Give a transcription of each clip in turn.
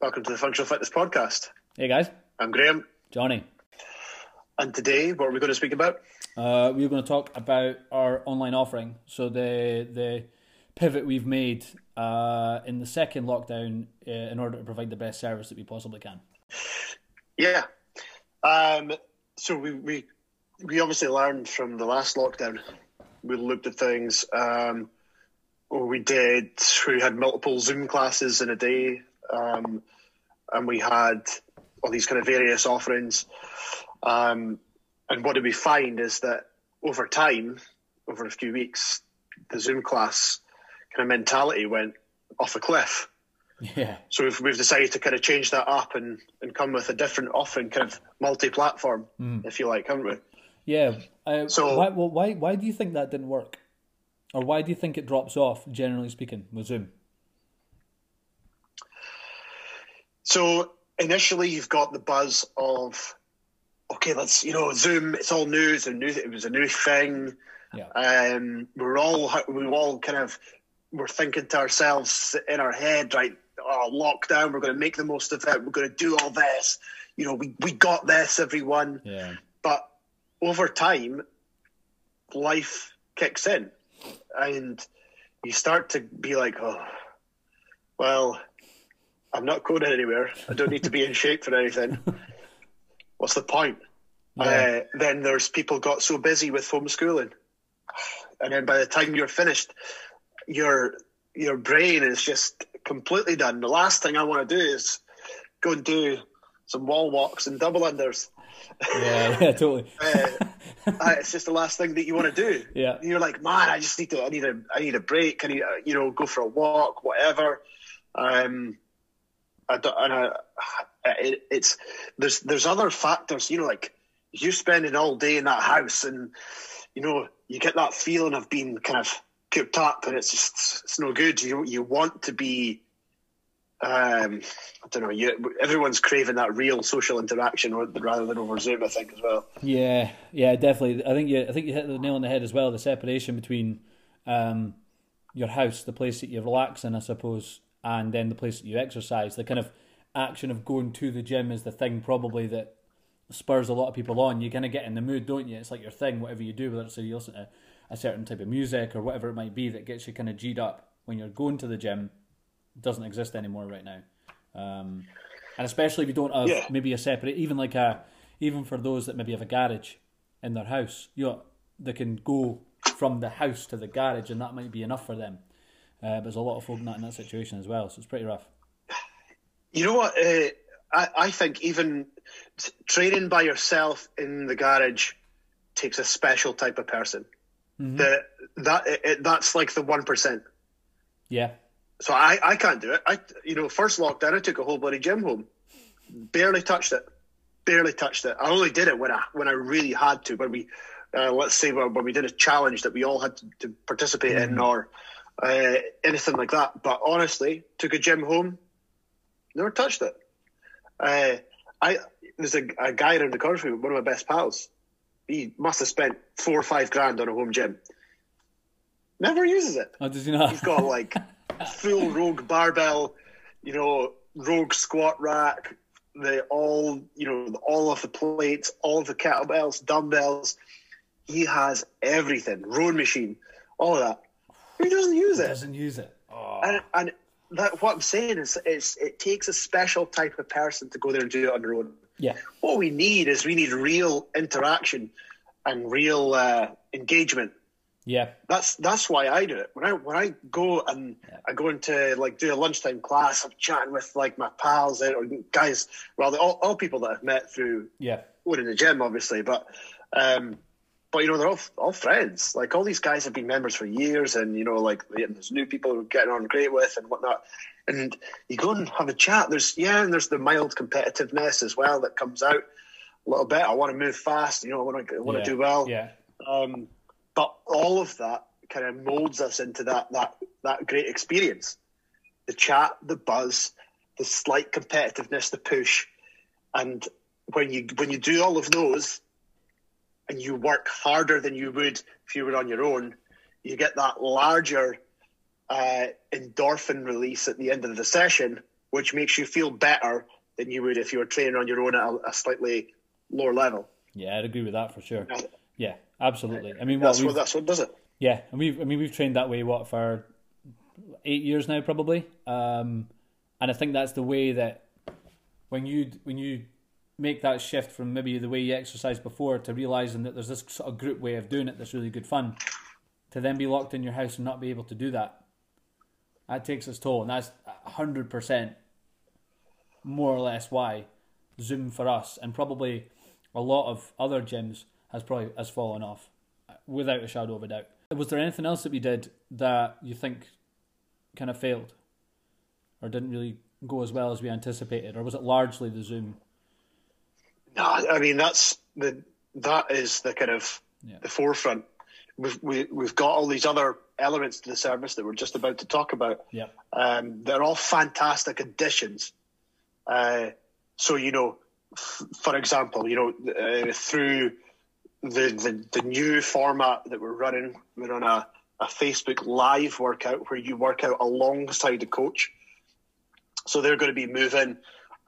Welcome to the Functional Fitness Podcast. Hey guys, I'm Graham, Jonny. and today what are we going to speak about? Uh, we're going to talk about our online offering. So the the pivot we've made uh, in the second lockdown uh, in order to provide the best service that we possibly can. Yeah. Um, so we, we we obviously learned from the last lockdown. We looked at things. Um, we did. We had multiple Zoom classes in a day, um, and we had all these kind of various offerings. Um, and what did we find is that over time, over a few weeks, the Zoom class kind of mentality went off a cliff. Yeah, So we've, we've decided to kind of change that up and, and come with a different offering, kind of multi-platform, if you like, haven't we? yeah. Uh, So- why, well, why why do you think that didn't work, or why do you think it drops off? Generally speaking, with Zoom. So initially, you've got the buzz of, okay, let's you know, Zoom. It's all new. It's a new. It was a new thing. Yeah, Um, we're all we all kind of we're thinking to ourselves in our head, right? Oh, lockdown. We're going to make the most of it. We're going to do all this. You know, we we got this, everyone. yeah, But over time, life kicks in, and you start to be like, oh, well, I'm not going anywhere. I don't need to be in shape for anything. What's the point? Yeah. Uh, then there's people got so busy with homeschooling, and then by the time you're finished, your your brain is just completely done. The last thing I want to do is go and do some wall walks and double unders. yeah, yeah, totally. Uh, it's just the last thing that you want to do. Yeah. You're like, man, I just need to, I need a, I need a break. I need, uh, you know, go for a walk, whatever. Um, I don't, and I, it, it's there's there's other factors, you know, like you're spending all day in that house, and you know, you get that feeling of being kind of cooped up, and it's just it's no good. You you want to be. Um, I don't know. You, everyone's craving that real social interaction rather than over Zoom. I think as well. Yeah, yeah, definitely. I think you, I think you hit the nail on the head as well. The separation between um, your house, the place that you relax in, I suppose, and then the place that you exercise. The kind of action of going to the gym is the thing probably that spurs a lot of people on. You kind of get in the mood, don't you? It's like your thing, whatever you do, whether it's you listen to a certain type of music or whatever it might be that gets you kind of G'd up when you're going to the gym. Doesn't exist anymore right now. Um, and especially if you don't have Yeah. maybe a separate, even like a, even for those that maybe have a garage in their house, you know, they can go from the house to the garage, and that might be enough for them. Uh, but there's a lot of folk not in that situation as well, so it's pretty rough. You know what? Uh, I, I think even training by yourself in the garage takes a special type of person. That that it, that's like the one percent. Yeah, So I, I can't do it. I you know first lockdown I took a whole bloody gym home, barely touched it, barely touched it. I only did it when I when I really had to. When we uh, let's say when, when we did a challenge that we all had to, to participate in or uh, anything like that. But honestly, took a gym home, never touched it. Uh, I there's a, a guy around the country, one of my best pals. He must have spent four or five grand on a home gym. Never uses it. oh, does he not? He's got like full rogue barbell, you know, rogue squat rack, the all you know, all of the plates, all of the kettlebells, dumbbells. He has everything, rowing machine, all of that. He doesn't use it. doesn't use it. Oh. And, and that what I'm saying is, it's, it takes a special type of person to go there and do it on their own. Yeah, What we need is we need real interaction and real uh, engagement yeah, that's that's why I do it. When I when I go and I go into like do a lunchtime class, I'm chatting with like my pals or guys, well, all, all people that I've met through yeah, going in the gym, obviously, but um, but you know they're all all friends. Like all these guys have been members for years, and you know like there's new people we're getting on great with and whatnot. And you go and have a chat. There's yeah, and there's the mild competitiveness as well that comes out a little bit. I want to move fast. You know, I want to I want yeah, to do well. Yeah, Um, but all of that kind of molds us into that that that great experience. The chat, the buzz, the slight competitiveness, the push, and when you when you do all of those, and you work harder than you would if you were on your own, you get that larger uh, endorphin release at the end of the session, which makes you feel better than you would if you were training on your own at a, a slightly lower level. Yeah, I'd agree with that for sure. Yeah, absolutely. I mean, that's what, what that's what does it. Yeah, and we've I mean we've trained that way what for eight years now probably, um, and I think that's the way that when you when you make that shift from maybe the way you exercised before to realizing that there's this sort of group way of doing it that's really good fun, to then be locked in your house and not be able to do that, that takes its toll, and that's hundred percent more or less why Zoom for us and probably a lot of other gyms has probably has fallen off without a shadow of a doubt. Was there anything else that we did that you think kind of failed or didn't really go as well as we anticipated, or was it largely the Zoom? No, I mean that's the that is the kind of Yeah. the forefront. We've we, we've got all these other elements to the service that we're just about to talk about. Yeah, Um, they're all fantastic additions. Uh, so you know, f- for example, you know, uh, through the, the the new format that we're running, we're on a, a Facebook Live workout where you work out alongside the coach. So they're going to be moving,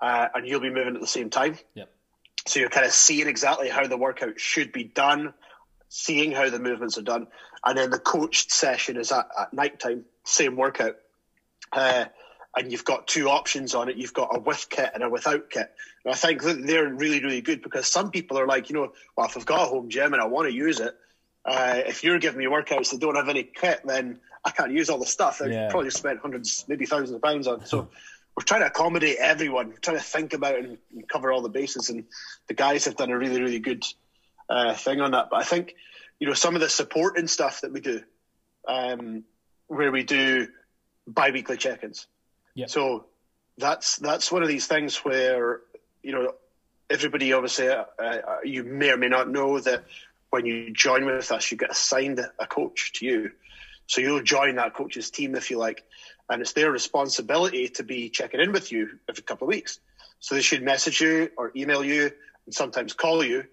uh, and you'll be moving at the same time. yep, So you're kind of seeing exactly how the workout should be done, seeing how the movements are done, and then the coached session is at, at night time, same workout. Uh, and you've got two options on it. You've got a with kit and a without kit. And I think that they're really, really good because some people are like, you know, well, if I've got a home gym and I want to use it, uh, if you're giving me workouts that don't have any kit, then I can't use all the stuff. I've Yeah. probably spent hundreds, maybe thousands of pounds on. So we're trying to accommodate everyone. We're trying to think about and, and cover all the bases. And the guys have done a really, really good uh, thing on that. But I think, you know, some of the supporting stuff that we do, um, where we do bi-weekly check-ins. Yeah. So that's that's one of these things where you know everybody obviously uh, uh, you may or may not know that when you join with us, you get assigned a coach to you. So you'll join that coach's team if you like, and it's their responsibility to be checking in with you every couple of weeks. So they should message you or email you and sometimes call you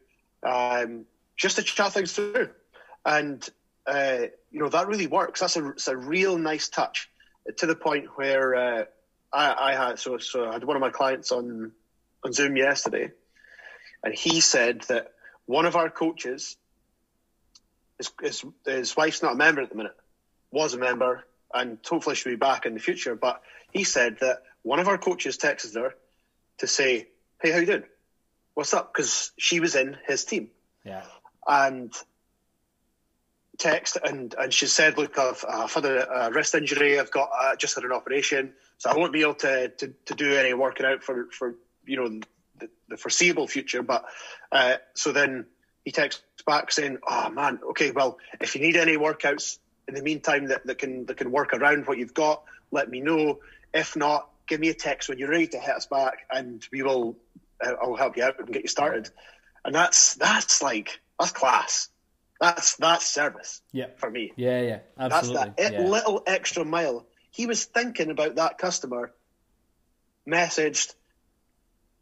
um, just to chat things through. And uh, you know that really works. That's a, it's a real nice touch to the point where uh, I, I had so so I had one of my clients on on Zoom yesterday, and he said that one of our coaches, his, his, his wife's not a member at the minute, was a member, and hopefully she'll be back in the future. But he said that one of our coaches texted her to say, "Hey, how you doing? What's up?" Because she was in his team yeah, and text and and she said, "Look, I've, I've had a, a wrist injury. I've got uh, just had an operation, so I won't be able to to, to do any working out for for you know the, the foreseeable future." But uh, so then he texts back saying, "Oh man, okay, well, if you need any workouts in the meantime that, that can that can work around what you've got, let me know. If not, give me a text when you're ready to hit us back, and we will. Uh, I'll help you out and get you started." And that's that's like that's class. That's that's service yeah, for me. yeah, yeah, That's absolutely. that yeah. little extra mile. He was thinking about that customer, messaged,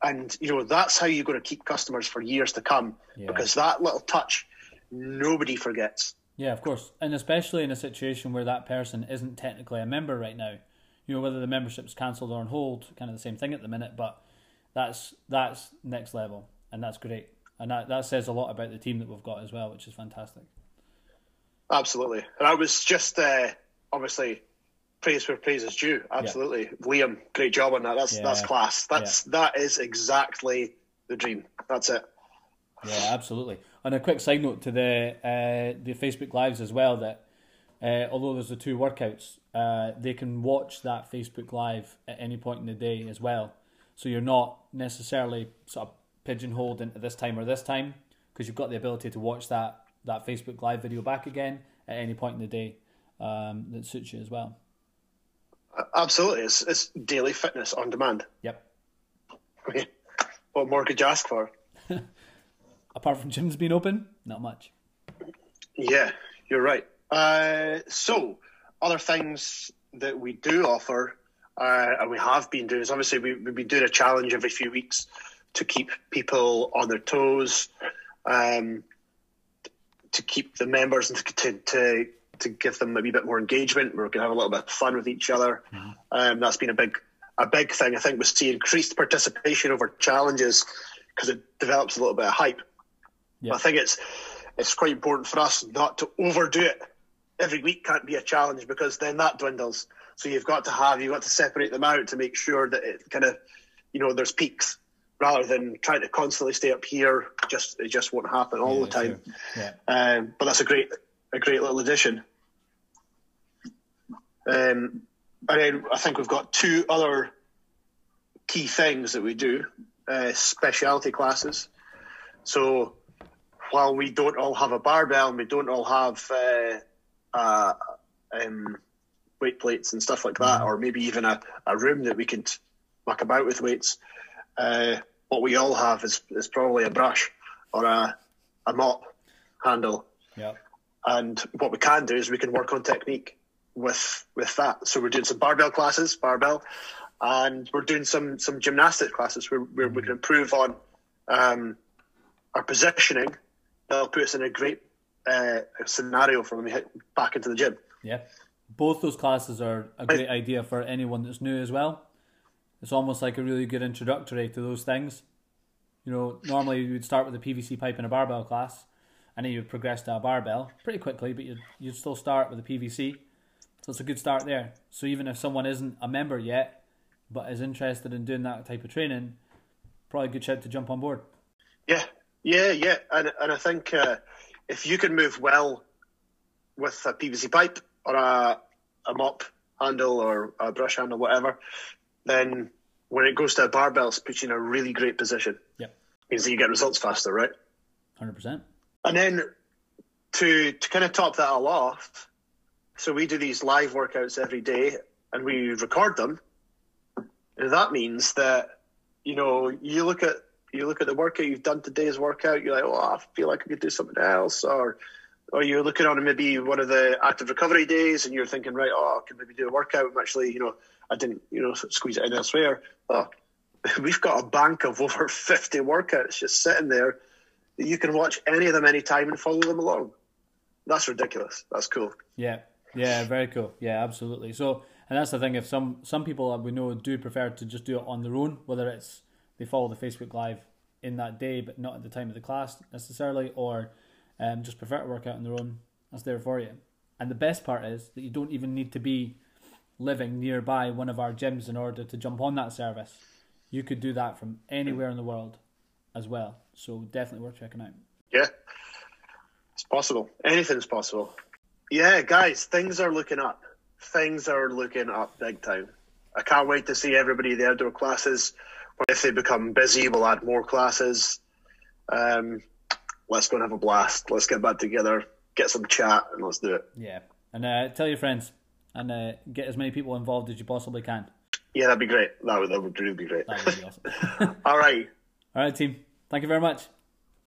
and you know that's how you're going to keep customers for years to come Yeah. because that little touch nobody forgets. Yeah, of course, and especially in a situation where that person isn't technically a member right now. You know, whether the membership's cancelled or on hold, kind of the same thing at the minute. But that's that's next level, and that's great, and that that says a lot about the team that we've got as well, which is fantastic. Absolutely, and I was just uh, obviously praise where praise is due. Absolutely, Liam, great job on that. That's Yeah. that's class. That's that is exactly the dream. That's it. Yeah, absolutely. On a quick side note to the uh, the Facebook lives as well, that uh, although there's the two workouts, uh, they can watch that Facebook live at any point in the day as well. So you're not necessarily sort of pigeonholed into this time or this time because you've got the ability to watch that that Facebook live video back again at any point in the day um, that suits you as well. Absolutely, it's, it's daily fitness on demand. Yep. I mean, what more could you ask for? Apart from gyms being open, not much. Yeah, you're right. Uh, so, other things that we do offer, uh, and we have been doing, is obviously we, we've been doing a challenge every few weeks to keep people on their toes, um, to keep the members and to, to to give them a wee bit more engagement. We're going to have a little bit of fun with each other. Um, that's been a big a big thing. I think was see increased participation over challenges because it develops a little bit of hype. Yeah. I think it's it's quite important for us not to overdo it. Every week can't be a challenge because then that dwindles. So you've got to have you've got to separate them out to make sure that it kind of you know there's peaks rather than trying to constantly stay up here. Just it just won't happen all yeah, the time. Yeah. Um, but that's a great a great little addition. Um, and then I think we've got two other key things that we do: uh, specialty classes. So while we don't all have a barbell and we don't all have uh, uh, um, weight plates and stuff like that, mm-hmm. or maybe even a, a room that we can muck about with weights, uh, what we all have is, is probably a brush or a, a mop handle. Yeah. And what we can do is we can work on technique with with that. So we're doing some barbell classes, barbell, and we're doing some some gymnastic classes where, where we can improve on um, our positioning. That'll put us in a great uh, scenario for when we hit back into the gym. Yeah, both those classes are a great idea for anyone that's new as well it's almost like a really good introductory to those things. You know, normally you would start with a PVC pipe in a barbell class, and then you would progress to a barbell pretty quickly, but you'd, you'd still start with a PVC. So it's a good start there. So even if someone isn't a member yet, but is interested in doing that type of training, probably a good shout to jump on board. Yeah, yeah, yeah. And, and I think uh, if you can move well with a PVC pipe or a, a mop handle or a brush handle, whatever, then when it goes to a barbell, it puts you in a really great position. Yeah. Means that you get results faster, right? 100%. And then to, to kind of top that all off, so we do these live workouts every day and we record them. And that means that, you know, you look at you look at the workout you've done today's workout, you're like, oh, I feel like I could do something else, or or you're looking on maybe one of the active recovery days, and you're thinking, right, oh, I can maybe do a workout. I'm actually, you know, I didn't, you know, squeeze it in elsewhere. Oh, we've got a bank of over 50 workouts just sitting there. That you can watch any of them anytime and follow them along. That's ridiculous. That's cool. Yeah. Yeah, very cool. Yeah, absolutely. So, and that's the thing. If some some people that we know do prefer to just do it on their own, whether it's they follow the Facebook Live in that day, but not at the time of the class necessarily, or um, just prefer to work out on their own, that's there for you. And the best part is that you don't even need to be living nearby one of our gyms in order to jump on that service. You could do that from anywhere in the world as well. So definitely worth checking out. Yeah, it's possible. Anything's possible. Yeah, guys, things are looking up. Things are looking up big time. I can't wait to see everybody the outdoor classes. If they become busy, we'll add more classes. Um, let's go and have a blast. Let's get back together, get some chat, and let's do it. Yeah, and uh, tell your friends and uh, get as many people involved as you possibly can. Yeah, that'd be great. That would, that would really be great. That would be awesome. All right. All right, team. Thank you very much.